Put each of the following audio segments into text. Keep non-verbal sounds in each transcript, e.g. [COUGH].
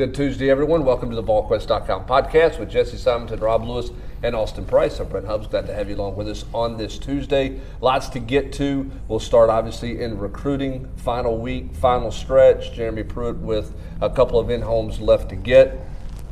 Good Tuesday, everyone. Welcome to the VolQuest.com podcast with Jesse Simonton, Rob Lewis, and Austin Price. I'm Brent Hubbs. Glad to have you along with us on this Tuesday. Lots to get to. We'll start obviously in recruiting, final week, final stretch. Jeremy Pruitt with a couple of in homes left to get.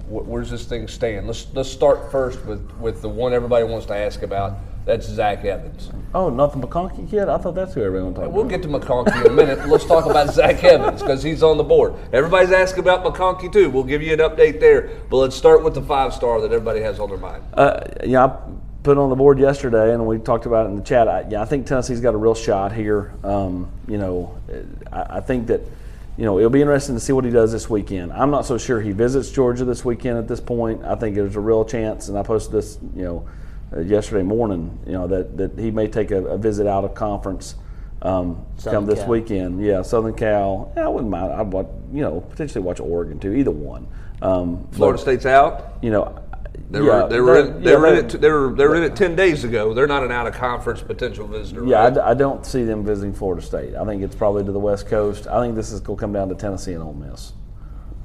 Where's this thing stand? Let's let's start first with with the one everybody wants to ask about that's Zach Evans. Oh, not the McConkey kid? I thought that's who everyone talked about. We'll about. get to McConkey in a minute. Let's talk about Zach Evans because he's on the board. Everybody's asking about McConkey too. We'll give you an update there. But let's start with the five star that everybody has on their mind. Uh, yeah, I put on the board yesterday, and we talked about it in the chat. I, yeah, I think Tennessee's got a real shot here. Um, you know, I, I think that you know it'll be interesting to see what he does this weekend. I'm not so sure he visits Georgia this weekend at this point. I think there's a real chance, and I posted this, you know, yesterday morning. You know that that he may take a, a visit out of conference. Um, come this Cal. weekend, yeah, Southern Cal. Yeah, I wouldn't mind. I'd watch, you know, potentially watch Oregon too. Either one. Um, Florida but, State's out. You know, They yeah, were they were in, they yeah, were in it they were they were in it ten days ago. They're not an out of conference potential visitor. Yeah, I, right? d- I don't see them visiting Florida State. I think it's probably to the West Coast. I think this is going to come down to Tennessee and Ole Miss.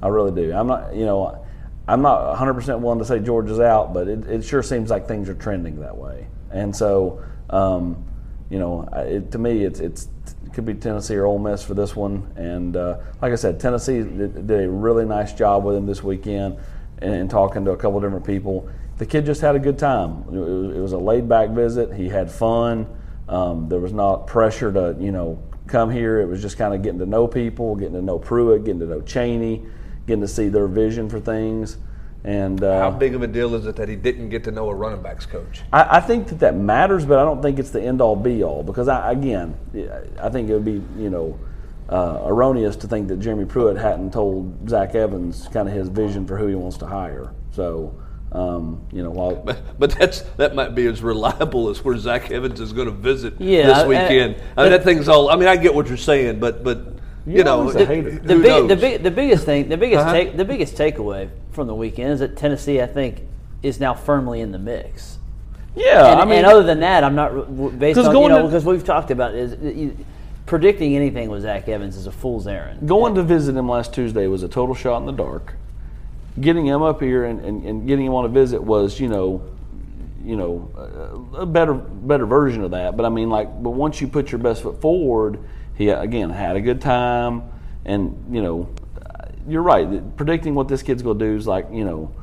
I really do. I'm not, you know, I'm not 100% willing to say Georgia's out, but it, it sure seems like things are trending that way. And so, um, you know, it, to me, it's it's it could be Tennessee or Ole Miss for this one. And uh, like I said, Tennessee did, did a really nice job with him this weekend, and, and talking to a couple different people. The kid just had a good time. It was, it was a laid back visit. He had fun. Um, there was not pressure to you know come here. It was just kind of getting to know people, getting to know Pruitt, getting to know Chaney, getting to see their vision for things. And uh, How big of a deal is it that he didn't get to know a running backs coach? I, I think that that matters, but I don't think it's the end all be all because I, again, I think it would be you know uh, erroneous to think that Jeremy Pruitt hadn't told Zach Evans kind of his vision for who he wants to hire. So um, you know while But, but that's that might be as reliable as where Zach Evans is going to visit Yeah, this I- weekend. I, mean, that thing's all. I mean, I get what you're saying, but but you You're know, always a it- hater. The big, the big, the biggest thing, the biggest Uh-huh. take, the biggest takeaway from the weekend is that Tennessee, I think, is now firmly in the mix. yeah, and, I mean, and other than that, I'm not re- based 'Cause on you going know to- because we've talked about is you, predicting anything with Zach Evans is a fool's errand. Going to visit him last Tuesday was a total shot in the dark. Getting him up here and, and, and getting him on a visit was, you know, you know, a, a better better version of that. But I mean, like, but once you put your best foot forward, he again had a good time, and you know, you're right. Predicting what this kid's going to do is like, you know,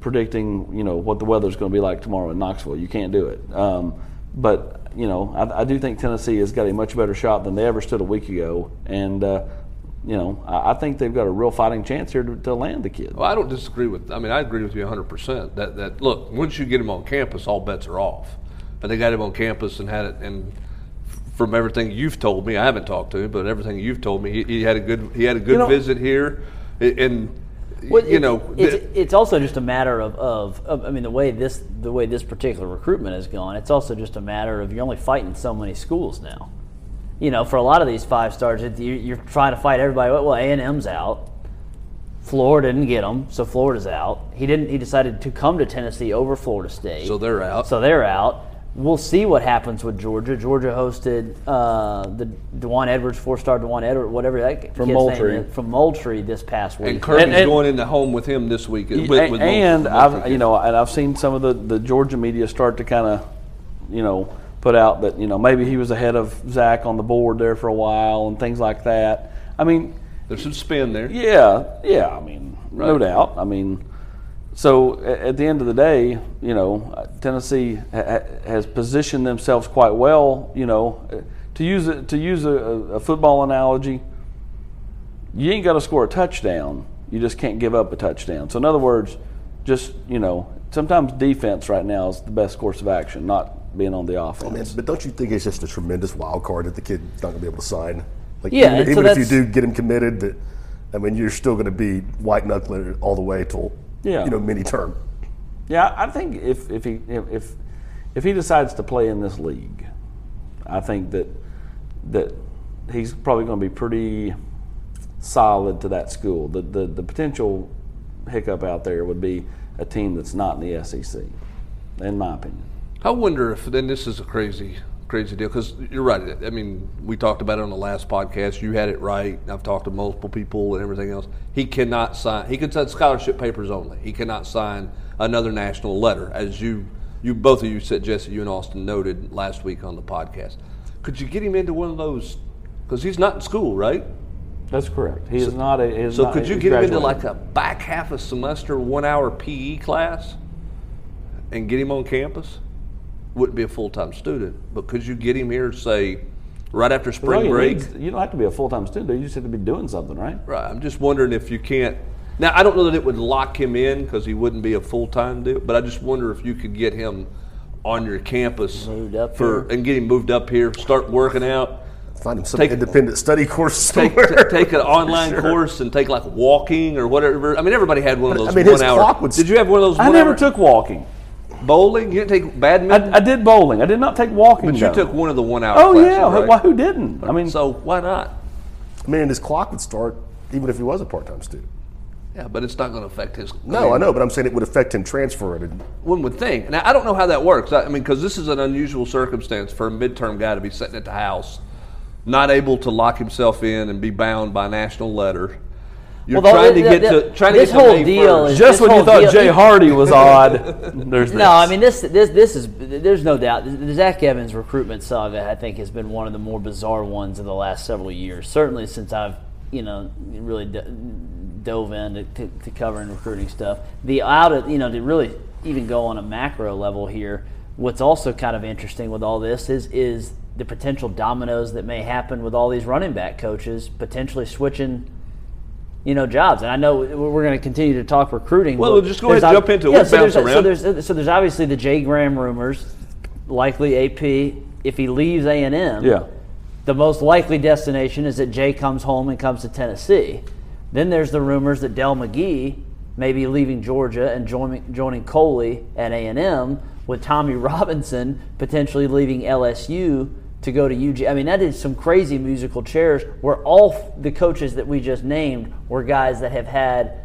predicting, you know, what the weather's going to be like tomorrow in Knoxville. You can't do it. Um, but you know, I, I do think Tennessee has got a much better shot than they ever stood a week ago, and uh, you know, I, I think they've got a real fighting chance here to, to land the kid. Well, I don't disagree with. I mean, I agree with you 100. percent That that look, once you get him on campus, all bets are off. But they got him on campus and had it, and from everything you've told me, I haven't talked to him, but everything you've told me, he, he had a good he had a good know- visit here, and Well, you it's- know, it's, the- it's also just a matter of, of, of, I mean, the way this the way this particular recruitment has gone. It's also just a matter of you're only fighting so many schools now. You know, for a lot of these five stars, you, you're trying to fight everybody. Well, A and M's out. Florida didn't get him, so Florida's out. He didn't. He decided to come to Tennessee over Florida State. So they're out. So they're out. We'll see what happens with Georgia. Georgia hosted uh, the Daijun Edwards, four-star Daijun Edwards, whatever that From kid's Moultrie. is, from Moultrie this past week. and Kirby's And- and- going into home with him this week. With, and with and I've you know and I've seen some of the, the Georgia media start to kind of you know put out that you know maybe he was ahead of Zach on the board there for a while and things like that. I mean, there's some spin there. yeah, yeah. I mean, no doubt. I mean, so at the end of the day, you know, Tennessee ha- ha- has positioned themselves quite well. You know, to use a, to use a, a football analogy, you ain't got to score a touchdown. You just can't give up a touchdown. So in other words, just you know, sometimes defense right now is the best course of action, not being on the oh, Man, offense. but don't you think it's just a tremendous wild card that the kid's not going to be able to sign? Like, Yeah, and even, so if you do get him committed, that I mean, you're still going to be white knuckling all the way till Yeah. you know mini term. Yeah, I think if if he if if, if he decides to play in this league, I think that that he's probably going to be pretty solid to that school. The, the the potential hiccup out there would be a team that's not in the SEC, in my opinion. I wonder if then this is a crazy crazy deal because you're right. I mean, we talked about it on the last podcast. You had it right. I've talked to multiple people and everything else. He cannot sign. He could sign scholarship papers only. He cannot sign another national letter, as you you both of you said, Jesse, you and Austin noted last week on the podcast. Could you get him into one of those? Because he's not in school, right? That's correct. He is not a. he is So not- could you get him into like a back half a semester, one hour PE class, and get him on campus? Wouldn't be a full time student, but could you get him here, say, right after spring you break? need is- you don't have to be a full time student. You just have to be doing something, right? Right. I'm just wondering if you can't. Now, I don't know that it would lock him in because he wouldn't be a full time deal, but I just wonder if you could get him on your campus Moved up for here. and get him moved up here, start working out. Find him some Take- independent study course Take, t- take an [LAUGHS] online course and take like walking or whatever. I mean, everybody had one of those I mean, one his hour. clock would Did you have one of those? I one never hour took walking. Bowling. You didn't take badminton, I, I did bowling. I did not take walking. but you though. took one of the one hour. Oh classes, yeah. right? Why, who didn't? I mean, so why not? I mean, his clock would start even if he was a part-time student. Yeah, but it's not going to affect his. No, mean, I know, but I'm saying it would affect him transferring. One would think. Now, I don't know how that works. I I mean, because this is an unusual circumstance for a midterm guy to be sitting at the house, not able to lock himself in and be bound by a national letter. You're Well, trying the- to get the- to trying to this get to whole May deal is- just when you thought deal- Jay Hardy was [LAUGHS] odd, there's No, I mean this this this is there's no doubt the Zach Evans recruitment saga I think has been one of the more bizarre ones in the last several years. Certainly since I've you know really d- dove into to, to covering recruiting stuff. The out of you know to really even go on a macro level here. What's also kind of interesting with all this is is the potential dominoes that may happen with all these running back coaches potentially switching you know, jobs. And I know we're going to continue to talk recruiting. Well, we'll just go ahead and ob- jump into it. Yeah, We'll so there's, so around. there's so there's obviously the Jay Graham rumors, likely AP. If he leaves A and M, Yeah. the most likely destination is that Jay comes home and comes to Tennessee. Then there's the rumors that Dell McGee may be leaving Georgia and joining joining Coley at A and M, with Tommy [LAUGHS] Robinson potentially leaving LSU to go to UG. I mean, that is some crazy musical chairs. Where all the coaches that we just named were guys that have had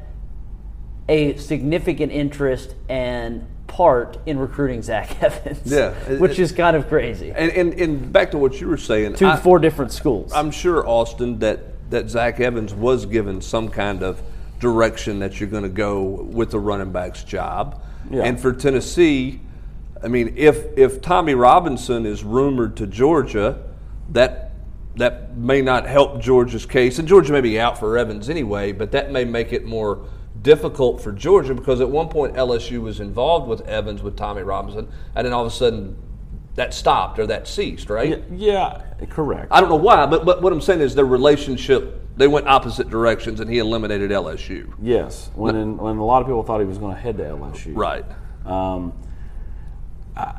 a significant interest and part in recruiting Zach [LAUGHS] Evans. Yeah, it- which is kind of crazy. And, and and back to what you were saying. Two, I- four different schools. I'm sure Austin that that Zach Evans was given some kind of direction that you're going to go with the running backs job. Yeah. And for Tennessee, I mean, if if Tommy Robinson is rumored to Georgia, that that may not help Georgia's case. And Georgia may be out for Evans anyway, but that may make it more difficult for Georgia because at one point LSU was involved with Evans with Tommy Robinson, and then all of a sudden that stopped or that ceased, right? yeah, correct. I don't know why, but, but what I'm saying is their relationship, they went opposite directions and he eliminated LSU. Yes, when in, when a lot of people thought he was going to head to LSU. Right. Um,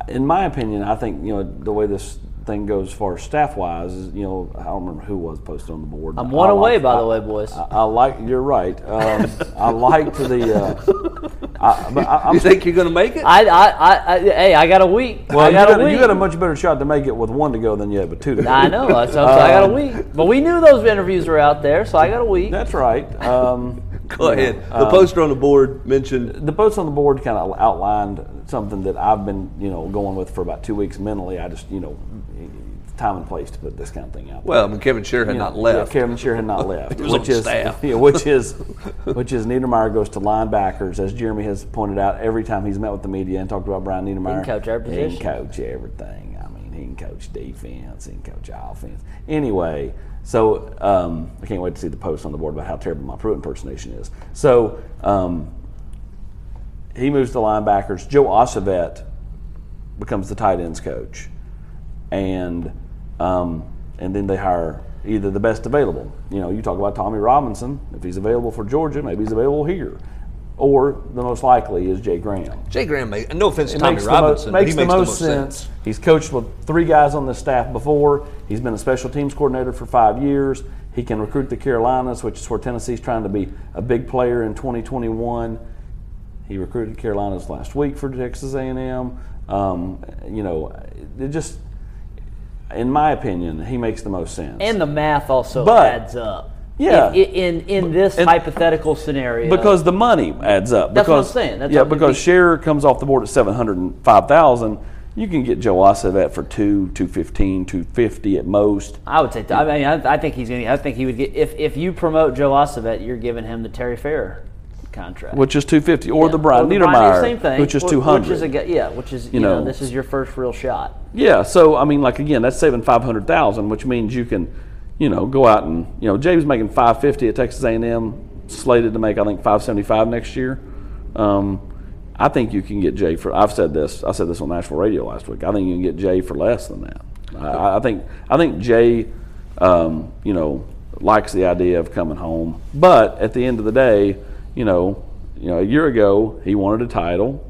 in my opinion, I think you know the way this thing goes, far as staff wise, is you know I don't remember who was posted on the board. I'm I one away, like- by I- the way, boys. I, I like. You're right. Um, [LAUGHS] I like to the. Uh, I, but I, I'm You think you're going to make it? I, I, I, I, hey, I got a week. well, I you got, got, a a, week. you got a much better shot to make it with one to go than you have with two to go. I know. So, so I got a Um, week. But we knew those interviews were out there, so I got a week. That's right. Um, [LAUGHS] Go you know, ahead. The um, poster on the board mentioned the post on the board kind of outlined something that I've been, you know, going with for about two weeks mentally. I just, you know, time and place to put this kind of thing out. well, I mean, Kevin Sherr had You know, not left. Yeah, Kevin Shear had not left, [LAUGHS] was which on is staff. [LAUGHS] yeah, which is which is Niedermeyer goes to linebackers, as Jeremy has pointed out every time he's met with the media and talked about Brian Niedermeyer. He can coach every He can position. coach everything. I mean, he can coach defense, he can coach offense. Anyway, so um, I can't wait to see the post on the board about how terrible my Pruitt impersonation is. So um, he moves to linebackers. Joe Osovet becomes the tight ends coach, and um, and then they hire either the best available. You know, you talk about Tommy Robinson. If he's available for Georgia, maybe he's available here, or the most likely is Jay Graham. Jay Graham, made, no offense to Tommy makes the mo- Robinson, but makes the most the most sense. He's coached with three guys on the staff before. He's been a special teams coordinator for five years. He can recruit the Carolinas, which is where Tennessee's trying to be a big player in 2021. He recruited Carolinas last week for Texas A&M. Um, you know, it just, in my opinion, he makes the most sense. And the math also But- adds up. Yeah. In, in, in this And- hypothetical scenario. because the money adds up. That's what I'm because, saying. That's yeah, because share comes off the board at seven hundred and five thousand. You can get Joe Osovet for two, two fifteen, two fifty at most. I would say. I mean, I, I think he's going. I think he would get if if you promote Joe Osovet, you're giving him the Terry Fair contract, which is two fifty, or Yeah. the Brian Or Niedermeyer, same thing, which is two hundred. two Which is a, hundred. yeah, which is you, know, know. this is your first real shot. Yeah, so I mean, like again, that's saving five hundred thousand, which means you can, you know, go out and you know, James making five fifty at Texas A and M, slated to make I think five seventy five next year. Um, I think you can get Jay for. I've said this. I said this on national radio last week. I think you can get Jay for less than that. I, I think. I think Jay, um, you know, likes the idea of coming home. But at the end of the day, you know, you know, a year ago he wanted a title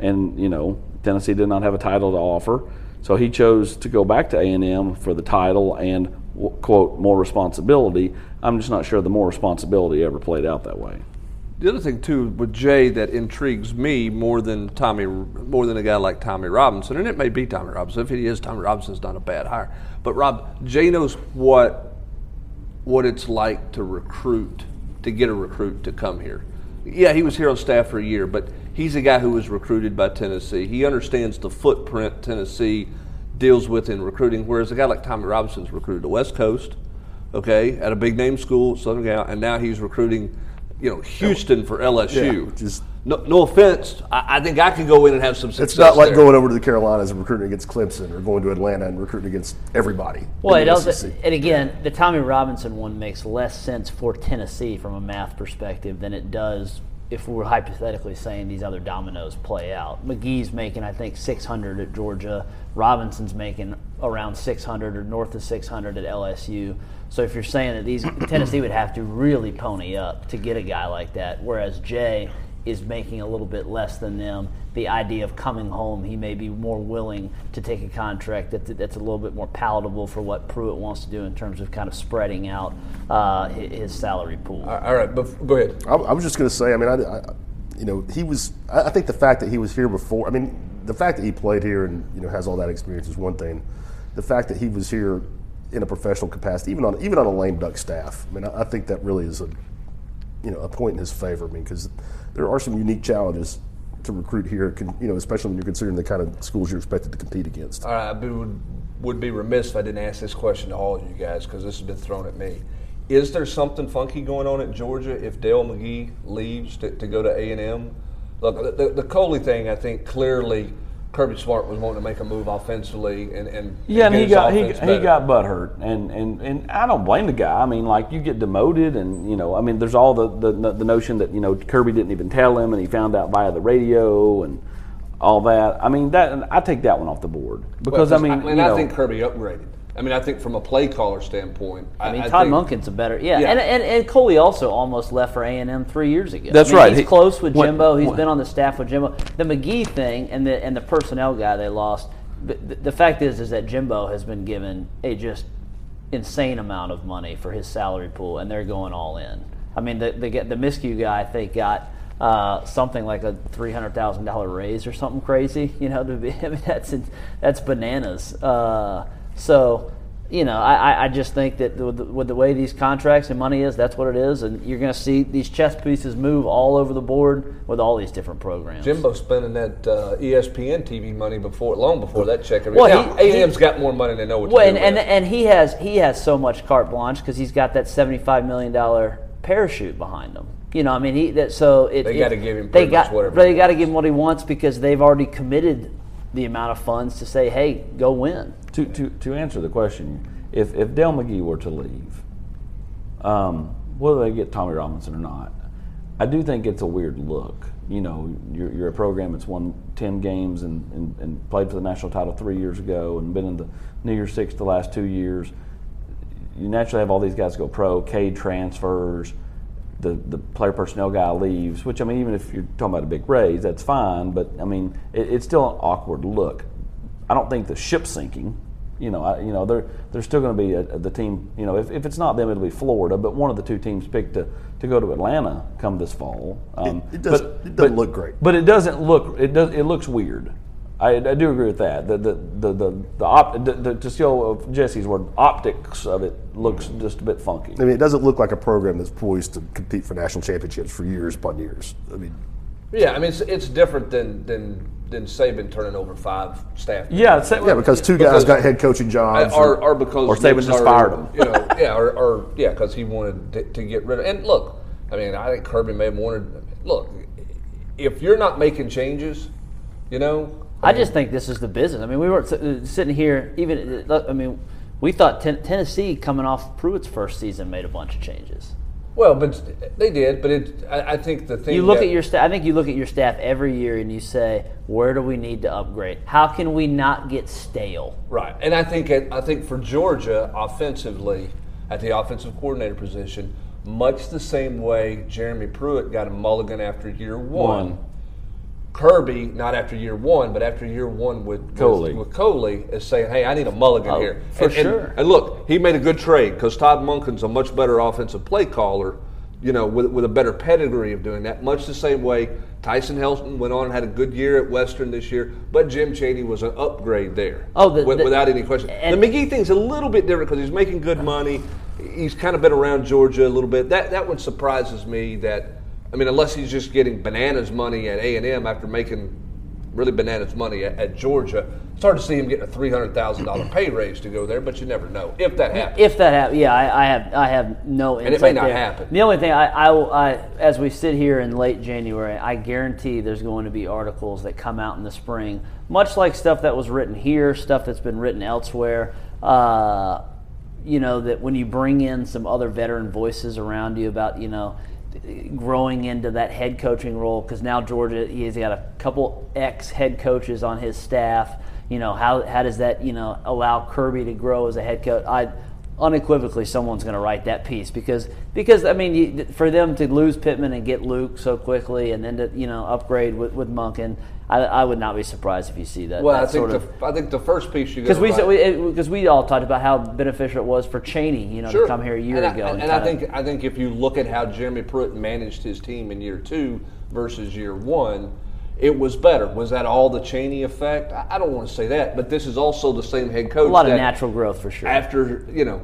and you know Tennessee did not have a title to offer, so he chose to go back to A and M for the title and quote more responsibility. I'm just not sure the more responsibility ever played out that way. The other thing too with Jay that intrigues me more than Tommy, more than a guy like Tommy Robinson, and it may be Tommy Robinson. If he is, Tommy Robinson's not a bad hire. But Rob, Jay knows what what it's like to recruit, to get a recruit to come here. Yeah, he was here on staff for a year, but he's a guy who was recruited by Tennessee. He understands the footprint Tennessee deals with in recruiting, whereas a guy like Tommy Robinson's recruited the West Coast, okay, at a big name school, Southern Cal, and now he's recruiting, you know, Houston for LSU. which is- no, no offense, I, I think I can go in and have some success. It's not like there. going over to the Carolinas and recruiting against Clemson or going to Atlanta and recruiting against everybody. Well, it the also, and again, the Tommy Robinson one makes less sense for Tennessee from a math perspective than it does if we were hypothetically saying these other dominoes play out. McGee's making, I think, 600 at Georgia. Robinson's making around 600 or north of 600 at LSU. So if you're saying that these [COUGHS] Tennessee would have to really pony up to get a guy like that, whereas Jay is making a little bit less than them. The idea of coming home, he may be more willing to take a contract that, that's a little bit more palatable for what Pruitt wants to do in terms of kind of spreading out uh, his salary pool. All right, but go ahead. I, I was just going to say, I mean, I, I, you know, he was. I, I think the fact that he was here before. I mean, the fact that he played here and you know has all that experience is one thing. The fact that he was here in a professional capacity, even on even on a lame duck staff, I mean, I, I think that really is a, you know, a point in his favor. I mean, because there are some unique challenges to recruit here. You know, especially when you're considering the kind of schools you're expected to compete against. All right, I would, would be remiss if I didn't ask this question to all of you guys because this has been thrown at me. Is there something funky going on at Georgia if Dell McGee leaves to, to go to A and M? Look, the, the Coley thing, I think clearly Kirby Smart was wanting to make a move offensively and, and Yeah, and he got he, he got butt hurt, and, and and I don't blame the guy. I mean, like you get demoted, and you know, I mean, there's all the the, the notion that you know Kirby didn't even tell him, and he found out via the radio and all that. I mean, that and I take that one off the board because Well, I mean, I, you I know, think Kirby upgraded. I mean, I think from a play caller standpoint, I mean, Todd think, Monken's a better, yeah, Yeah. And, and and Coley also almost left for A and M three years ago. That's I mean, right. He's He- close with when- Jimbo. He's when- been on the staff with Jimbo. The McGee thing and the and the personnel guy they lost. The, the, the fact is, is that Jimbo has been given a just insane amount of money for his salary pool, and they're going all in. I mean, the the, the Miscue guy, I think, got. Uh, something like a three hundred thousand dollar raise or something crazy, you know. To be, [LAUGHS] I mean, that's that's bananas. Uh, so you know, I, I- just think that with the, with the way these contracts and money is, that's what it is, and you're going to see these chess pieces move all over the board with all these different programs. Jimbo spending that uh, ESPN TV money before, long before that check. Well, now, he- A&M's got more money than know what to well, do and, and and he has he has so much carte blanche because he's got that seventy five million dollar parachute behind him. You know, I mean, he that so it, They it- gotta give him they got whatever they got to give him what he wants because they've already committed the amount of funds to say, hey, go win. To, to, to answer the question, if, if Dell McGee were to leave, um, whether they get Tommy Robinson or not, I do think it's a weird look. You know, you're, you're a program that's won 10 games and, and, and played for the national title three years ago and been in the New Year's Six the last two years. You naturally have all these guys go pro, Cade transfers, the, the player personnel guy leaves, which I mean, even if you're talking about a big raise, that's fine, but I mean, it, it's still an awkward look. I don't think the ship's sinking. You know, I, you know, they're they're still going to be a, the team. You know, if, if it's not them, it'll be Florida. But one of the two teams picked to, to go to Atlanta come this fall. Um, it does- but- it doesn't but- look great. But it doesn't look. It does. It looks weird. I, I do agree with that. The the the the, the, op, the, the to steal of Jesse's word, optics of it looks just a bit funky. I mean, it doesn't look like a program that's poised to compete for national championships for years upon years. I mean, Yeah, I mean, it's, it's different than, than than Saban turning over five staff. Yeah, say, Yeah, because two guys got head coaching jobs. or, or because Or Saban just already- fired him. You know, yeah, or, or yeah, because he wanted to, to get rid of. And look, I mean, I think Kirby may have wanted. Look, if you're not making changes, you know, I just think this is the business. I mean, we were uh, sitting here, even, uh, I mean, we thought ten- Tennessee coming off Pruitt's first season made a bunch of changes. Well, but they did. But it, I, I think the thing You look that- at your staff. I think you look at your staff every year and you say, where do we need to upgrade? How can we not get stale? Right, and I think it, I think for Georgia offensively, at the offensive coordinator position, much the same way Jeremy Pruitt got a mulligan after year one. One. Kirby, not after year one, but after year one with Coley. with, with Coley, is saying, "Hey, I need a mulligan Oh, here." for and, and- sure. And, look, he made a good trade because Todd Monken's a much better offensive play caller, you know, with, with a better pedigree of doing that. Much the same way Tyson Helton went on and had a good year at Western this year, but Jim Chaney was an upgrade there. Oh, the- wi- the- without any question. and- the McGee thing's a little bit different because he's making good money. He's kind of been around Georgia a little bit. That that one surprises me. That I mean, unless he's just getting bananas money at A and M after making really bananas money at, at Georgia, it's hard to see him getting a three hundred thousand dollar pay raise to go there. But you never know if that happens. If that happens, yeah, I, I have I have no insight it may not there. happen. The only thing I, I, I, as we sit here in late January, I guarantee there's going to be articles that come out in the spring, much like stuff that was written here, stuff that's been written elsewhere. Uh, you know that when you bring in some other veteran voices around you about you know growing into that head coaching role because now Georgia he's got a couple ex head coaches on his staff. You know how how does that you know allow Kirby to grow as a head coach? I unequivocally someone's going to write that piece because because I mean you, for them to lose Pittman and get Luke so quickly and then to you know upgrade with with Monken, I, I would not be surprised if you see that. well, that I think sort of, the, I think the first piece you because we because we, all talked about how beneficial it was for Chaney, you know, to come here a year and I- ago. and, and I think I think if you look at how Jeremy Pruitt managed his team in year two versus year one, it was better. Was that all the Chaney effect? I, I don't want to say that, but this is also the same head coach. a lot of natural growth for sure. After you know,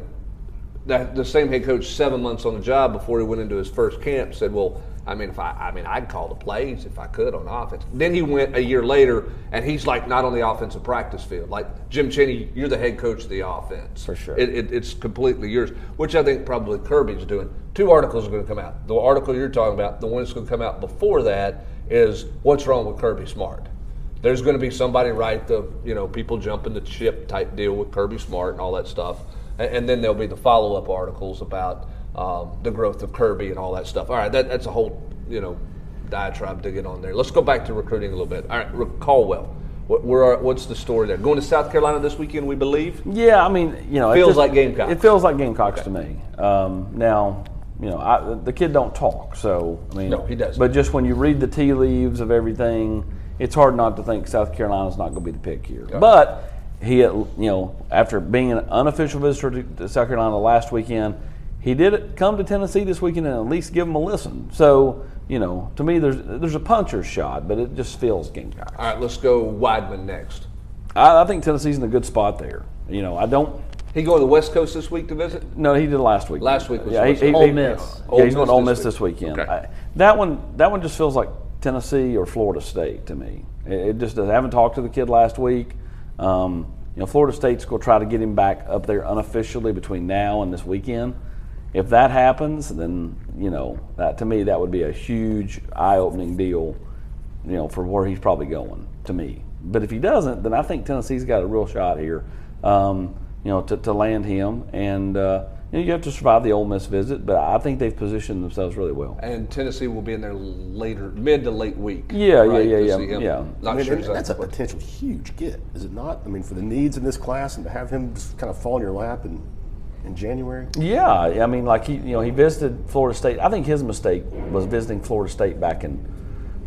that the same head coach seven months on the job before he went into his first camp said, "Well, I mean, if I, I mean, I'd call the plays if I could on offense." Then he went a year later, and he's like not on the offensive practice field. Like Jim Chaney, you're the head coach of the offense For sure. It, it, it's completely yours, which I think probably Kirby's doing. Two articles are going to come out. The article you're talking about, the one that's going to come out before that, is what's wrong with Kirby Smart. There's going to be somebody write the you know people jumping the ship type deal with Kirby Smart and all that stuff, and, and then there'll be the follow up articles about um, the growth of Kirby and all that stuff. All right, that, that's a whole you know diatribe to get on there. Let's go back to recruiting a little bit. All right, Caldwell. What, where are, what's the story there? Going to South Carolina this weekend, we believe. Yeah, I mean, you know, it Feels like Gamecocks. It feels like Gamecocks to me. Um, now, you know, I, the kid don't talk, so I mean, No, he doesn't. But just when you read the tea leaves of everything, it's hard not to think South Carolina's not going to be the pick here. But he, you know, after being an unofficial visitor to, South Carolina last weekend, he did come to Tennessee this weekend and at least give them a listen. So, you know, to me, there's there's a puncher's shot, but it just feels Gamecocks. All right, let's go Wideman next. I, I think Tennessee's in a good spot there. You know, I don't. He going to the West Coast this week to visit? No, he did last week. Last week was yeah, he, he, Coast. Ole he- Miss. Yeah, he's Ole going to Ole Miss Miss this this weekend. Okay. I, that one, that one just feels like Tennessee or Florida State to me. It, it just does. I haven't talked to the kid last week. Um, you know, Florida State's going to try to get him back up there unofficially between now and this weekend. If that happens, then you know that to me that would be a huge eye-opening deal. You know, for where he's probably going to me. But if he doesn't, then I think Tennessee's got a real shot here. Um, you know, to, to land him, and uh, you know you have to survive the Ole Miss visit. But I think they've positioned themselves really well. And Tennessee will be in there later, mid to late week. Yeah, yeah, right, yeah, to yeah, yeah. Not I mean, sure and that's a potential huge get, is it not? I mean, for the needs in this class and to have him just kind of fall in your lap in, in January. Yeah, I mean, like he, you know, he visited Florida State. I think his mistake was visiting Florida State back in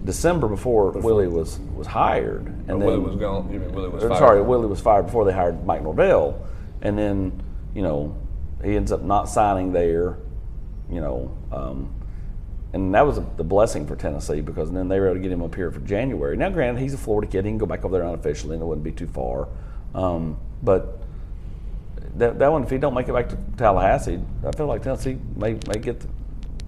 December before Willie was was hired, and Or then Willie was gone. You mean Willie was fired? sorry, Willie was fired before they hired Mike Norvell, and then you know he ends up not signing there, you know, um, and that was a, the blessing for Tennessee because then they were able to get him up here for January. Now, granted, he's a Florida kid; he can go back over there unofficially, and it wouldn't be too far. Um, but that, that one, if he don't make it back to Tallahassee, I feel like Tennessee may, may get the,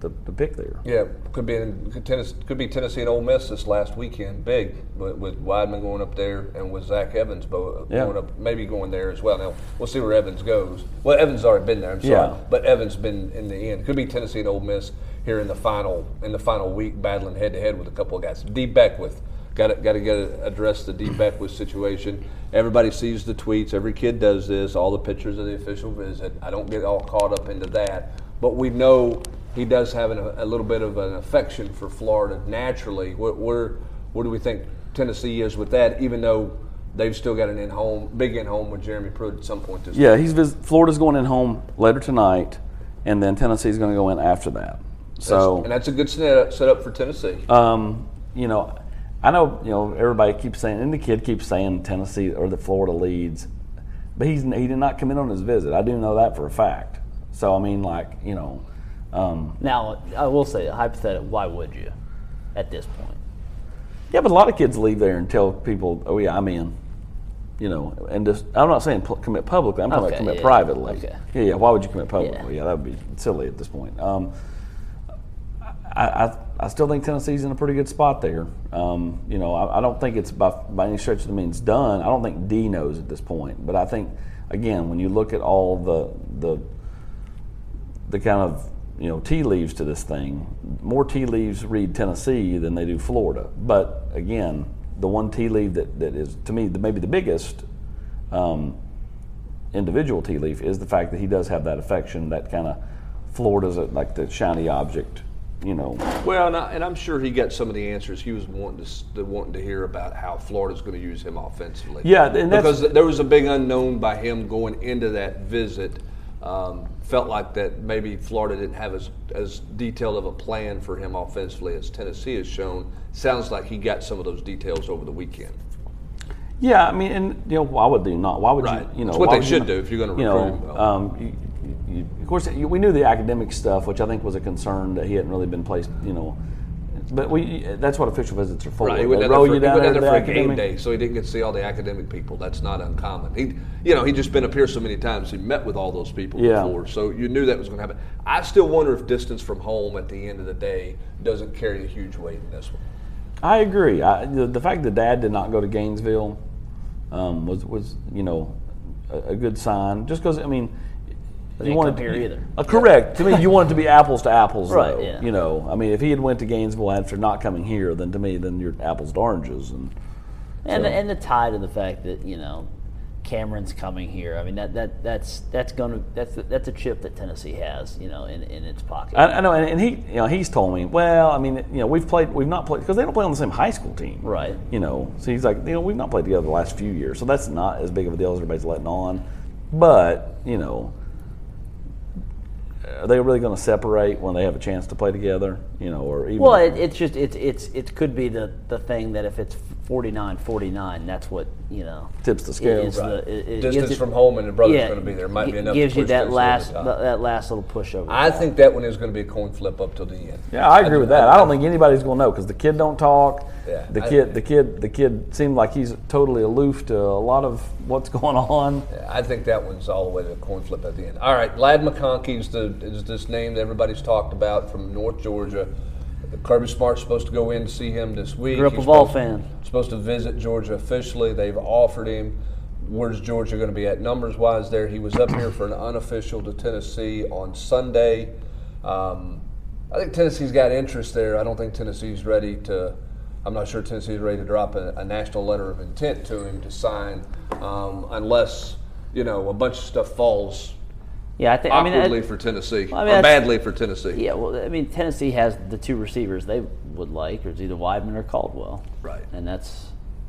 the, the pick there. Yeah, could be in, could, Tennessee, could be Tennessee and Ole Miss this last weekend, big with, with Wideman going up there and with Zach Evans bo- Yeah. going up, maybe going there as well. Now we'll see where Evans goes. Well, Evans already been there. I'm sorry, Yeah. but Evans been in the end. Could be Tennessee and Ole Miss here in the final in the final week, battling head to head with a couple of guys. Dee Beckwith. Got to got to get address the Dee Beckwith situation. Everybody sees the tweets. Every kid does this. All the pictures of the official visit. I don't get all caught up into that, but we know he does have an, a little bit of an affection for Florida naturally. Where, where where do we think Tennessee is with that? Even though they've still got an in home, big in home with Jeremy Pruitt at some point this Yeah, he's vis- Florida's going in home later tonight, and then Tennessee's going to go in after that. So and that's a good setup, set up for Tennessee. Um, you know, I know you know everybody keeps saying, and the kid keeps saying Tennessee or the Florida leads, but he's he did not come in on his visit. I do know that for a fact. So I mean, like you know, um, Now, I will say, hypothetically, why would you at this point? yeah, but a lot of kids leave there and tell people, oh yeah, I'm in. You know, and just I'm not saying commit publicly. I'm talking Okay, about commit yeah, privately. okay. Yeah, yeah. Why would you commit publicly? Yeah, that would be silly at this point. Um, I, I, I still think Tennessee's in a pretty good spot there. Um, you know, I, I don't think it's by, by any stretch of the means done. I don't think D knows at this point. But I think, again, when you look at all the the the kind of you know tea leaves to this thing, more tea leaves read Tennessee than they do Florida. But again, the one tea leaf that, that is to me the, maybe the biggest um, individual tea leaf is the fact that he does have that affection, that kind of Florida's a, like the shiny object, you know. Well, and, I, and I'm sure he got some of the answers he was wanting to, to wanting to hear about how Florida's going to use him offensively. Yeah, because there was a big unknown by him going into that visit. Um, felt like that maybe Florida didn't have as as detailed of a plan for him offensively as Tennessee has shown. Sounds like he got some of those details over the weekend. Yeah, I mean, and you know, why would they not? Why would Right. you? You know, It's what they should not- do if you're you know, recruit him well. Um, you, you, you, of course, you, we knew the academic stuff, which I think was a concern that he hadn't really been placed. You know, but we that's what official visits are for. Right, he went down there for, he down went down there for a game day, so he didn't get to see all the academic people. That's not uncommon. He, you know, he'd just been up here so many times. He met with all those people Yeah. before, so you knew that was going to happen. I still wonder if distance from home at the end of the day doesn't carry a huge weight in this one. I agree. I, the, the fact that Dad did not go to Gainesville um, was was you know a, a good sign. Just because I mean. But you didn't here either. Uh, [LAUGHS] correct. To me, you want it to be [LAUGHS] apples to apples, Right, though. yeah. You know, I mean, if he had went to Gainesville after not coming here, then to me, then you're apples to oranges, and And So- and the tie to the fact that you know Cameron's coming here. I mean that that that's that's going to that's that's a chip that Tennessee has you know in, in its pocket. I, I know, and, and he, you know, he's told me, well, I mean, you know, we've played, we've not played because they don't play on the same high school team, Right. You know, so he's like, you know, we've not played together the last few years, so that's not as big of a deal as everybody's letting on. But you know, are they really going to separate when they have a chance to play together? You know, or even well, it, it's just it's it's it could be the the thing that if it's 49-49, that's what you know Tips the scale. is the- it- it gives Distance it- from home and the brother's yeah, going to be there might be enough. Gives to you that last the that last little push over. I top. think that one is going to be a coin flip up till the end. Yeah, I agree with that. I don't think anybody's going to know because the kid don't talk. Yeah, the I- kid, the kid, the kid seemed like he's totally aloof to a lot of what's [LAUGHS] going on. Yeah, I think that one's all the way to a coin flip at the end. All right, Ladd McConkey is, the, is this name that everybody's talked about from North Georgia. Kirby Smart's supposed to go in to see him this week. Grew up a He's ball supposed- fan. Supposed to visit Georgia officially. They've offered him. Where's Georgia going to be at numbers wise there? He was up here for an unofficial to Tennessee on Sunday. Um, I think Tennessee's got interest there. I don't think Tennessee's ready to. I'm not sure Tennessee's ready to drop a, a national letter of intent to him to sign, um, unless you know a bunch of stuff falls yeah, I think I mean awkwardly for Tennessee Well, I mean, or badly for Tennessee. Yeah, well, I mean, Tennessee has the two receivers they would like, or it's either Wideman or Caldwell. Right. And that's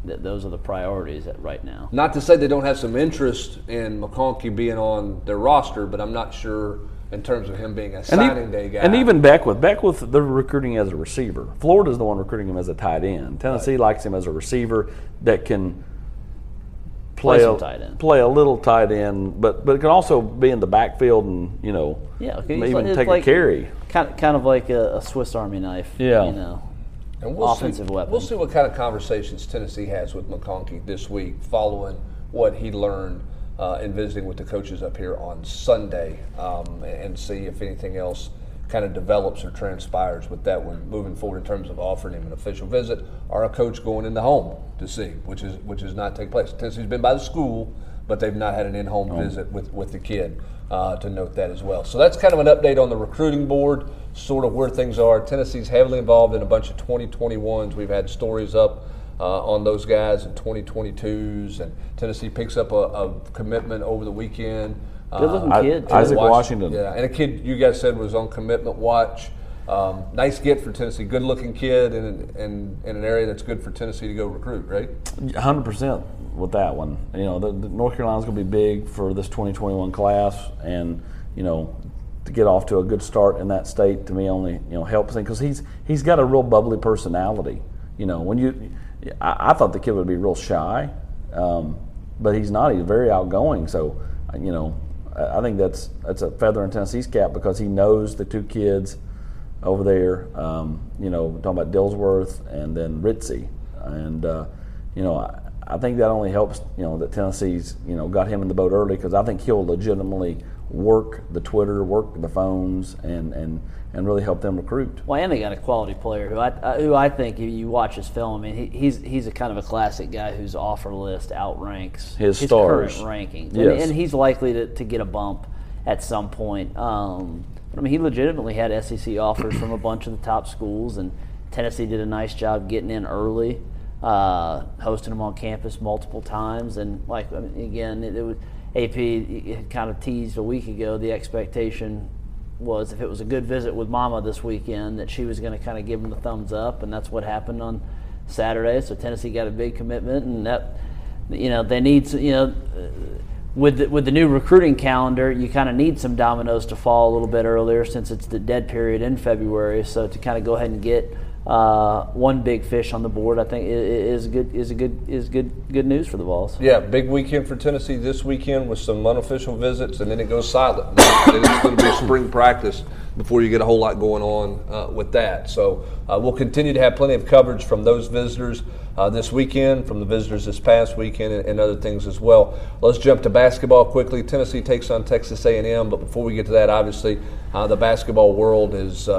th- those are the priorities at right now. Not to say they don't have some interest in McConkey being on their roster, but I'm not sure in terms of him being a And, signing e- day guy. and even Beckwith, Beckwith, they're recruiting as a receiver. Florida's the one recruiting him as a tight end. Tennessee likes him as a receiver that can play, Play a, tight end. play a little tight end, but but can also be in the backfield and you know Yeah, okay, even like- it's take like- a carry. Kind of, kind of like a, a Swiss Army knife. Yeah. You know. And we'll offensive see, weapon. We'll see what kind of conversations Tennessee has with McConkey this week, following what he learned uh, in visiting with the coaches up here on Sunday, um, and see if anything else kind of develops or transpires with that one moving forward in terms of offering him an official visit or a coach going in the home to see, which is which has not taken place. Tennessee's been by the school, but they've not had an in-home visit with, with the kid. Uh, to note that as well. So that's kind of an update on the recruiting board, sort of where things are. Tennessee's heavily involved in a bunch of 2021s. We've had stories up uh, on those guys in 2022s, and Tennessee picks up a, a commitment over the weekend. Good looking I- kid. too. Isaac Washington. Yeah, and a kid you guys said was on commitment watch. Um, nice get for Tennessee. Good looking kid in, an- in, in an area that's good for Tennessee to go recruit, right? hundred percent with that one. You know, the, the North Carolina's going to be big for this 2021 class, and you know, to get off to a good start in that state to me only you know helps him because he's he's got a real bubbly personality. You know, when you, I, I thought the kid would be real shy, um, but he's not. He's very outgoing. So, you know, I think that's that's a feather in Tennessee's cap because he knows the two kids over there. Um, you know, talking about Dillsworth and then Ritzy, and uh, you know, I, I think that only helps. You know, that Tennessee's you know got him in the boat early because I think he'll legitimately work the Twitter, work the phones, and and and really help them recruit. Well, and they got a quality player who I who I think if you watch his film, I mean, he, he's he's a kind of a classic guy whose offer list outranks His current stars. rankings, and, Yes. and he's likely to, to get a bump at some point. Um, but I mean, he legitimately had SEC offers from a bunch of the top schools, and Tennessee did a nice job getting in early, uh, hosting him on campus multiple times, and like I mean, again, it, it was AP had kind of teased a week ago the expectation was if it was a good visit with Mama this weekend that she was going to kind of give him the thumbs up, and that's what happened on Saturday. So Tennessee got a big commitment, and that you know they need you know with the, with the new recruiting calendar, you kind of need some dominoes to fall a little bit earlier since it's the dead period in February. So to kind of go ahead and get uh, one big fish on the board, I think is good is a good is good good news for the Vols. Yeah, big weekend for Tennessee this weekend with some unofficial visits, and then it goes silent. then it's going to be spring practice before you get a whole lot going on uh, with that. So uh, we'll continue to have plenty of coverage from those visitors uh, this weekend, from the visitors this past weekend, and, and other things as well. Let's jump to basketball quickly. Tennessee takes on Texas A&M, but before we get to that, obviously uh, the basketball world has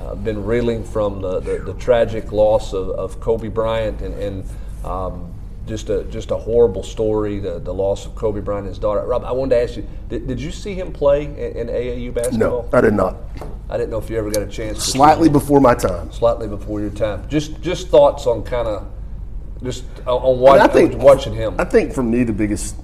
uh, been reeling from the, the, the tragic loss of, of Kobe Bryant and. and um, just a just a horrible story. The, the loss of Kobe Bryant and his daughter. Rob, I wanted to ask you: Did, did you see him play in, in AAU basketball? No, I did not. I didn't know if you ever got a chance. To Slightly before my time. slightly before your time. Just just thoughts on kind of just on, on I, watch, mean, I think watching him. I think for me the biggest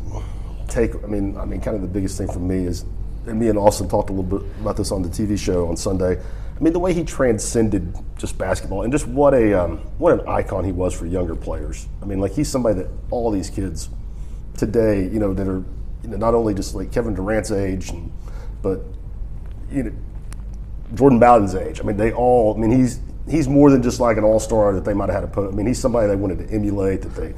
take. I mean, I mean, kind of the biggest thing for me is, and me and Austin talked a little bit about this on the TV show on Sunday. I mean, the way he transcended just basketball and just what a um, what an icon he was for younger players. I mean, like he's somebody that all these kids today, you know, that are you know, not only just like Kevin Durant's age, and, but you know, Jordan Bowden's age. I mean, they all. I mean, he's he's more than just like an all star that they might have had a. Po- I mean, he's somebody they wanted to emulate that they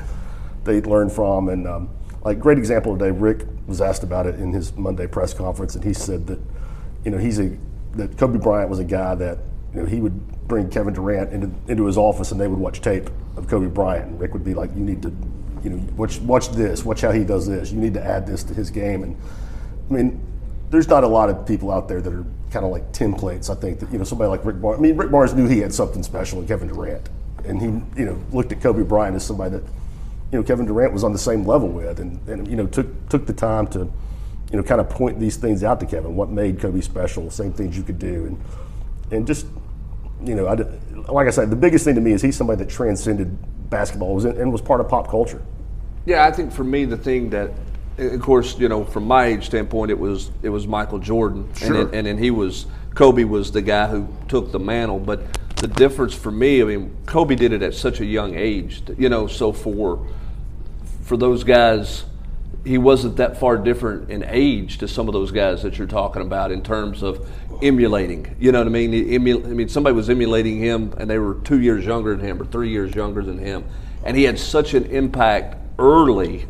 they learned from, and um, like great example today. Rick was asked about it in his Monday press conference, and he said that you know he's a that Kobe Bryant was a guy that you know he would bring Kevin Durant into into his office, and they would watch tape of Kobe Bryant, and Rick would be like, "You need to." You know, watch watch this. Watch how he does this. You need to add this to his game. And I mean, there's not a lot of people out there that are kind of like templates. I think that you know somebody like Rick Barnes. I mean, Rick Barnes knew he had something special in Kevin Durant, and he you know looked at Kobe Bryant as somebody that you know Kevin Durant was on the same level with, and, and you know took took the time to you know kind of point these things out to Kevin. What made Kobe special? Same things you could do, and and just you know, I, like I said, the biggest thing to me is he's somebody that transcended basketball was in, and was part of pop culture. Yeah, I think for me the thing that, of course, you know, from my age standpoint, it was it was Michael Jordan, Sure. and then, and then he was Kobe was the guy who took the mantle. But the difference for me, I mean, Kobe did it at such a young age, you know. So for for those guys, he wasn't that far different in age to some of those guys that you're talking about in terms of emulating. You know what I mean? I mean, somebody was emulating him, and they were two years younger than him or three years younger than him, and he had such an impact early.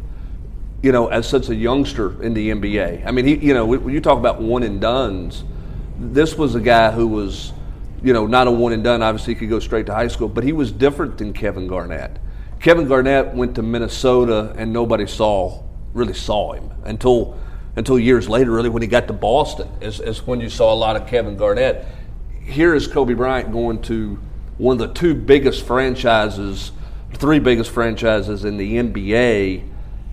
You know, as such a youngster in the NBA. I mean, he, you know, when you talk about one and duns, this was a guy who was, you know, not a one and done. Obviously, he could go straight to high school, but he was different than Kevin Garnett. Kevin Garnett went to Minnesota, and nobody saw really saw him until until years later. Really, when he got to Boston, is, is when you saw a lot of Kevin Garnett. here is Kobe Bryant going to one of the two biggest franchises, three biggest franchises in the NBA,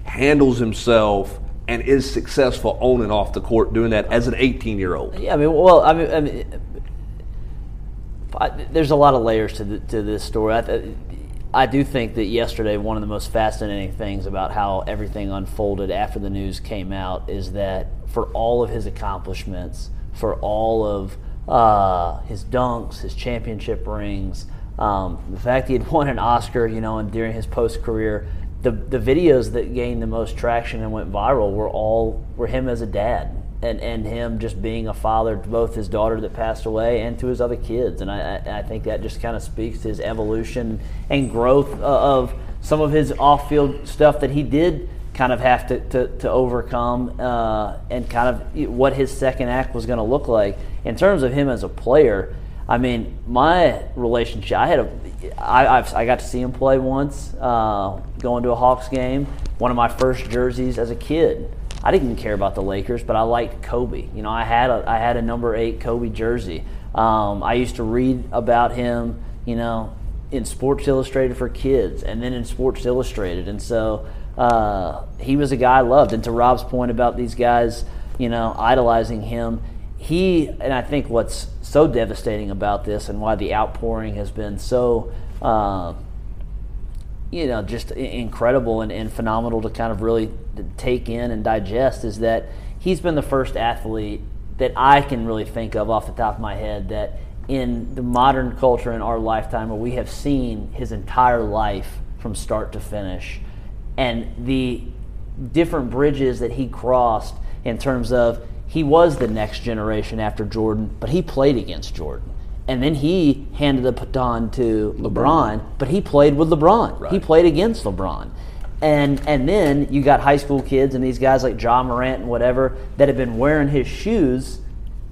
handles himself and is successful on and off the court doing that as an 18 year old. Yeah, I mean, well, I mean, I mean I, there's a lot of layers to the, to this story. I, I do think that yesterday one of the most fascinating things about how everything unfolded after the news came out is that for all of his accomplishments, for all of uh, his dunks, his championship rings, um, the fact he had won an Oscar, you know, and during his post career, the the videos that gained the most traction and went viral were all were him as a dad and, and him just being a father to both his daughter that passed away and to his other kids. And I, I think that just kind of speaks to his evolution and growth of some of his off field stuff that he did kind of have to, to, to overcome uh, and kind of what his second act was going to look like. In terms of him as a player, I mean, my relationship, I had a, I, I've, I got to see him play once, uh, going to a Hawks game, one of my first jerseys as a kid. I didn't care about the Lakers, but I liked Kobe. You know, I had a I had a number eight Kobe jersey. Um, I used to read about him, you know, in Sports Illustrated for kids, and then in Sports Illustrated, and so uh, he was a guy I loved. And to Rob's point about these guys, you know, idolizing him, he and I think what's so devastating about this, and why the outpouring has been so. Uh, you know, just incredible and, and phenomenal to kind of really take in and digest is that he's been the first athlete that I can really think of off the top of my head that in the modern culture in our lifetime where we have seen his entire life from start to finish and the different bridges that he crossed in terms of he was the next generation after Jordan, but he played against Jordan and then he handed the baton to LeBron, LeBron but he played with LeBron. Right. He played against LeBron. And and then you got high school kids and these guys like Ja Morant and whatever that have been wearing his shoes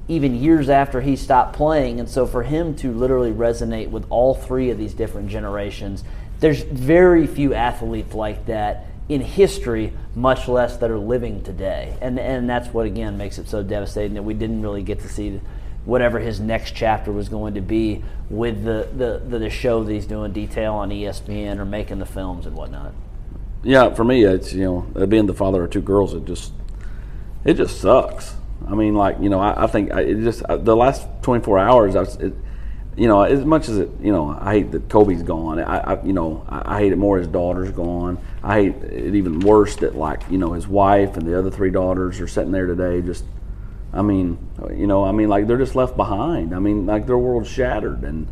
even years after he stopped playing. And so for him to literally resonate with all three of these different generations, there's very few athletes like that in history, much less that are living today. And and that's what again makes it so devastating that we didn't really get to see whatever his next chapter was going to be with the, the, the, show that he's doing detail on ESPN or making the films and whatnot. Yeah, for me, it's you know uh, being the father of two girls, it just it just sucks. I mean, like you know, I, I think I, it just uh, the last 24 hours, I, it, you know, as much as it, you know, I hate that Kobe's gone. I, I you know, I, I hate it more his daughter's gone. I hate it even worse that like you know his wife and the other three daughters are sitting there today just I mean, you know, I mean, like they're just left behind. I mean, like their world's shattered, and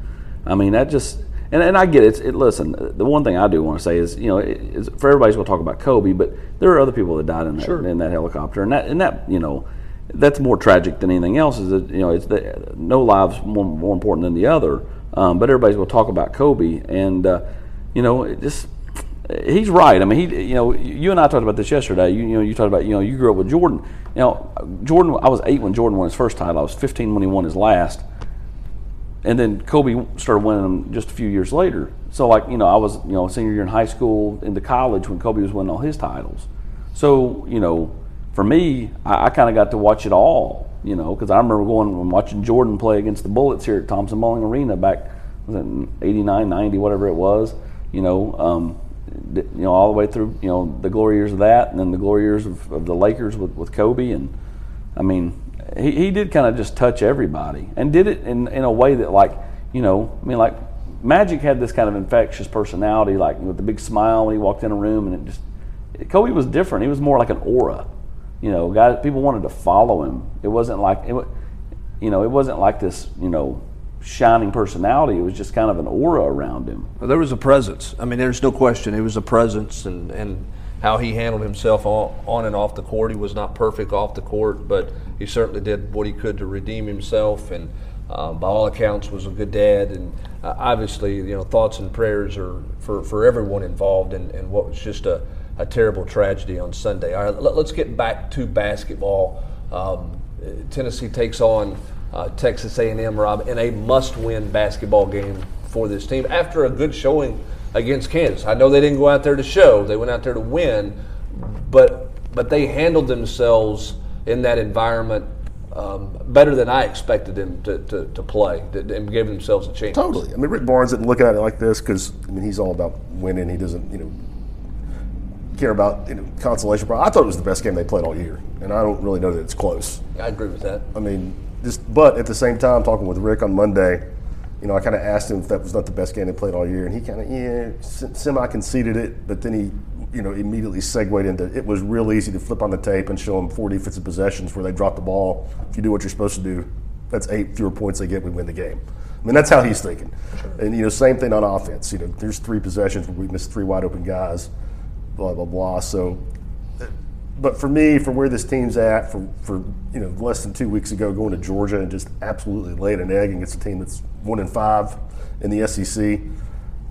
I mean that just. And, and I get it. it. Listen, the one thing I do want to say is, you know, is for everybody's going to talk about Kobe, but there are other people that died in that sure. in that helicopter, and that and that you know, that's more tragic than anything else. Is that you know, it's the, no lives more more important than the other. Um, but everybody's going to talk about Kobe, and uh, you know, it just he's right. I mean, he, you know, you and I talked about this yesterday. You, you, know, you talked about, you know, you grew up with Jordan. You know, Jordan. I was eight when Jordan won his first title. I was 15 when he won his last. And then Kobe started winning them just a few years later. So, like, you know, I was, you know, senior year in high school into college when Kobe was winning all his titles. So, you know, for me, I, I kind of got to watch it all. You know, because I remember going and watching Jordan play against the Bullets here at Thompson Bowling Arena back was it 89, 90, whatever it was. You know, um, you know, all the way through, you know, the glory years of that, and then the glory years of, of the Lakers with, with Kobe. And I mean, he, he did kind of just touch everybody and did it in, in a way that, like, you know, I mean, like, Magic had this kind of infectious personality, like with the big smile when he walked in a room, and it just, Kobe was different. He was more like an aura. You know, guys, people wanted to follow him. It wasn't like, it, you know, it wasn't like this, you know, shining personality. It was just kind of an aura around him. Well, there was a presence. I mean, there's no question. It was a presence, and, and how he handled himself on, and off the court. He was not perfect off the court, but he certainly did what he could to redeem himself. And um, by all accounts, was a good dad. And uh, obviously, you know, thoughts and prayers are for, for everyone involved in, in what was just a, a terrible tragedy on Sunday. All right, let, us get back to basketball. Um, Tennessee takes on uh, Texas A&M, Rob, in a must-win basketball game for this team after a good showing against Kansas. I know they didn't go out there to show; they went out there to win, but but they handled themselves in that environment um, better than I expected them to, to, to play and gave themselves a chance. Totally. I mean, Rick Barnes didn't look at it like this because I mean he's all about winning. He doesn't, you know, care about you know consolation. I thought it was the best game they played all year, and I don't really know that it's close. I agree with that. I mean, just but at the same time, talking with Rick on Monday, you know, I kind of asked him if that was not the best game they played all year, and he kind of yeah semi conceded it, but then he you know immediately segued into it was real easy to flip on the tape and show them four defensive possessions where they drop the ball. If you do what you're supposed to do, that's eight fewer points they get, we win the game. I mean, that's how he's thinking. And you know, same thing on offense. You know, there's three possessions where we missed three wide open guys, blah blah blah. So but for me, for where this team's at, for, for you know less than two weeks ago, going to Georgia and just absolutely laying an egg against a team that's one in five in the SEC,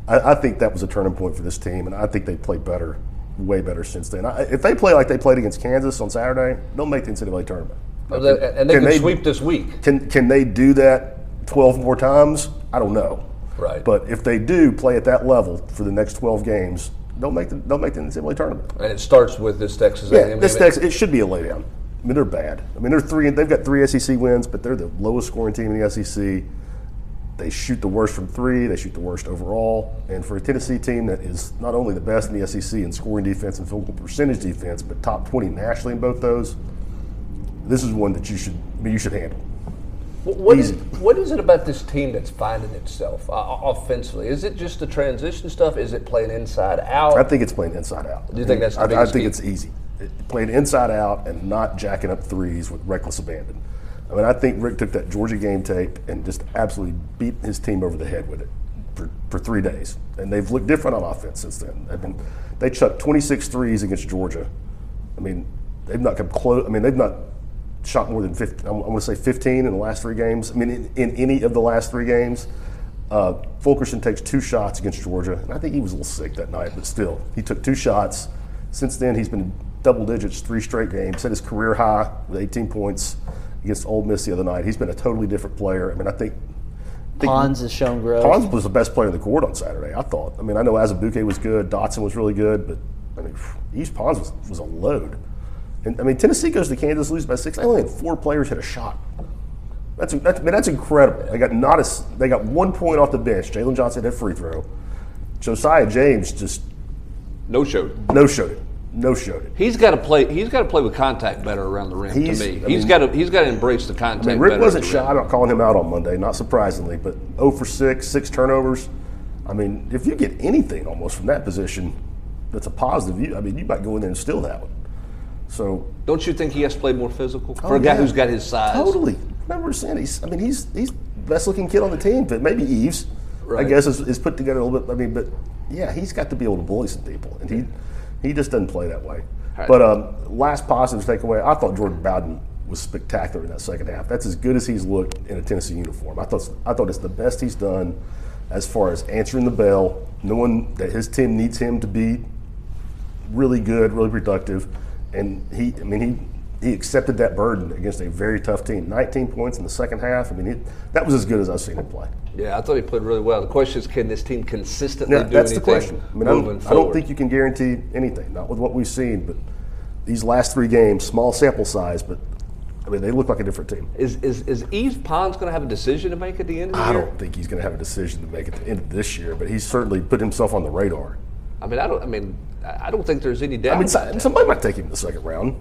I, I think that was a turning point for this team, and I think they played better, way better since then. I, if they play like they played against Kansas on Saturday, they'll make the NCAA tournament. and they can, they, sweep this week. Can can they do that twelve more times? I don't know. Right. But if they do play at that level for the next twelve games, don't make the don't make the NCAA tournament. And it starts with this Texas yeah, A&M. This Texas, it should be a laydown. I mean, they're bad. I mean, they're three. They've got three SEC wins, but they're the lowest scoring team in the SEC. They shoot the worst from three. They shoot the worst overall. And for a Tennessee team that is not only the best in the SEC in scoring defense and field goal percentage defense, but top 20 nationally in both those, this is one that you should I mean, you should handle. What is, what is it about this team that's finding itself uh, offensively? Is it just the transition stuff? Is it playing inside out? I think it's playing inside out. Do you think that's? I, I, think key? it's easy. It, playing inside out and not jacking up threes with reckless abandon. I mean, I think Rick took that Georgia game tape and just absolutely beat his team over the head with it for, for three days. And they've looked different on offense since then. They've been, they chucked 26 threes against Georgia. I mean, they've not come close. I mean, they've not shot more than 15, I want to say 15 in the last three games. I mean, in, in any of the last three games. Uh, Fulkerson takes two shots against Georgia, and I think he was a little sick that night, but still, he took two shots. Since then, he's been double digits three straight games, set his career high with 18 points against Ole Miss the other night. He's been a totally different player. I mean, I think. think Pons has shown growth. Pons was the best player in the court on Saturday, I thought. I mean, I know Azubuike was good, Dotson was really good, but I mean, Yves Pons was, was a load. And I mean, Tennessee goes to Kansas, loses by six. They only had four players hit a shot. That's, that's I mean, that's incredible. They got not a, they got one point off the bench. Jalen Johnson had a free throw. Josiah James just no showed. No showed it. No showed it. He's got to play. He's got to play with contact better around the rim. He's, to me, I he's got to. He's got to embrace the contact. I mean, Rick wasn't shy about calling him out on Monday, not surprisingly, but 0 for six, six turnovers. I mean, if you get anything almost from that position, that's a positive. You, I mean, you might go in there and steal that one. So don't you think he has to play more physical for oh, a guy yeah. who's got his size? Totally. Remember saying he's. I mean, he's he's best looking kid on the team, but maybe Eves, right. I guess, is, is, put together a little bit. I mean, but yeah, he's got to be able to bully some people, and he he just doesn't play that way. Right. But um, last positive takeaway, I thought Jordan Bowden was spectacular in that second half. That's as good as he's looked in a Tennessee uniform. I thought I thought it's the best he's done as far as answering the bell, knowing that his team needs him to be really good, really productive and he, I mean, he he accepted that burden against a very tough team. 19 points in the second half. I mean, it, that was as good as I've seen him play. Yeah, I thought he played really well. The question is, can this team consistently yeah, do that's anything? the question. I mean, I don't think you can guarantee anything, not with what we've seen, but these last three games, small sample size, but I mean, they look like a different team. Is is, is Yves Pons going to have a decision to make at the end of the I year? I don't think he's going to have a decision to make at the end of this year, but he's certainly put himself on the radar. I mean, I don't. I mean, I don't think there's any doubt. I mean, somebody might take him in the second round,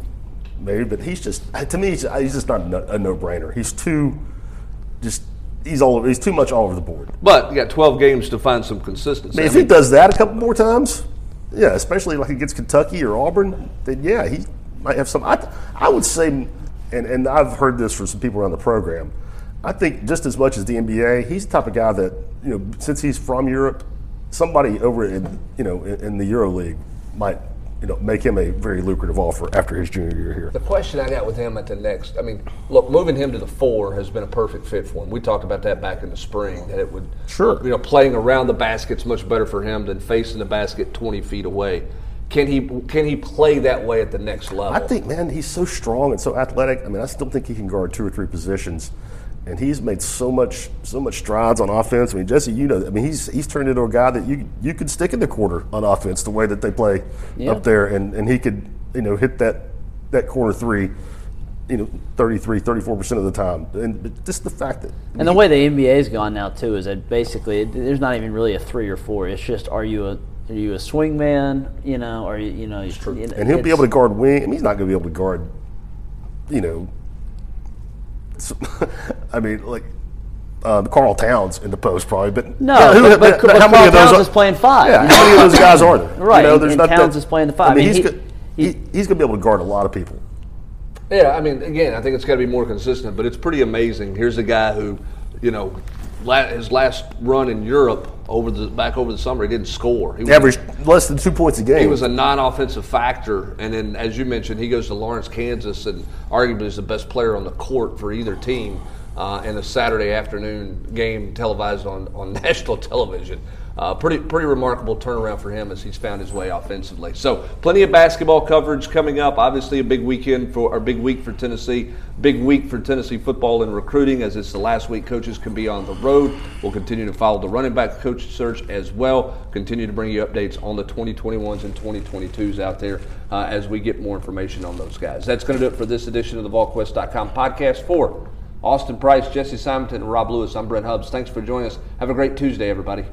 maybe, but he's just to me, he's, he's just not a no-brainer. He's too, just he's all he's too much all over the board. But you got 12 games to find some consistency. I mean, if he does that a couple more times, yeah, especially like against Kentucky or Auburn, then yeah, he might have some. I, I would say, and, and I've heard this from some people around the program. I think just as much as the NBA, he's the type of guy that you know, since he's from Europe, somebody over in you know in, in the Euro League might you know make him a very lucrative offer after his junior year here. The question I got with him at the next, I mean, look, moving him to the four has been a perfect fit for him. We talked about that back in the spring that it would, sure, you know, playing around the basket's much better for him than facing the basket twenty feet away. Can he can he play that way at the next level? I think, man, he's so strong and so athletic. I mean, I still think he can guard two or three positions and he's made so much so much strides on offense. I mean, Jesse, you know, I mean, he's he's turned into a guy that you you could stick in the quarter on offense the way that they play yeah. up there, and and he could you know hit that that corner three you know, 33, 34% of the time. And just the fact that. And the way the NBA's gone now too is that basically there's not even really a three or four. It's just are you a are you a swing man? You know, or you, you know, it's true. and he'll be able to guard wing. I mean, he's not going to be able to guard, you know, [LAUGHS] I mean, like uh, Karl Towns in the post probably, but No, yeah, but- but- but how many Karl of those Towns are- is playing five. Yeah, how many of those guys are there? Right, You know, there's and not Towns that- is playing the five. I mean, I mean, he's, he- go- he, he's going to be able to guard a lot of people. Yeah, I mean, again, I think it's got to be more consistent, but it's pretty amazing. Here's a guy who, you know, la- his last run in Europe over the back over the summer, he didn't score. He was, Averaged less than two points a game. He was a non-offensive factor, and then, as you mentioned, he goes to Lawrence, Kansas, and arguably is the best player on the court for either team. Uh, in a Saturday afternoon game televised on, on [LAUGHS] national television. Uh, pretty pretty remarkable turnaround for him as he's found his way offensively. So plenty of basketball coverage coming up. Obviously a big weekend for or big week for Tennessee. Big week for Tennessee football and recruiting as it's the last week coaches can be on the road. We'll continue to follow the running back coach search as well. Continue to bring you updates on the 2021s and 2022s out there uh, as we get more information on those guys. That's going to do it for this edition of the VolQuest.com podcast for Austin Price, Jesse Simonton, and Rob Lewis. I'm Brent Hubbs. Thanks for joining us. Have a great Tuesday, everybody.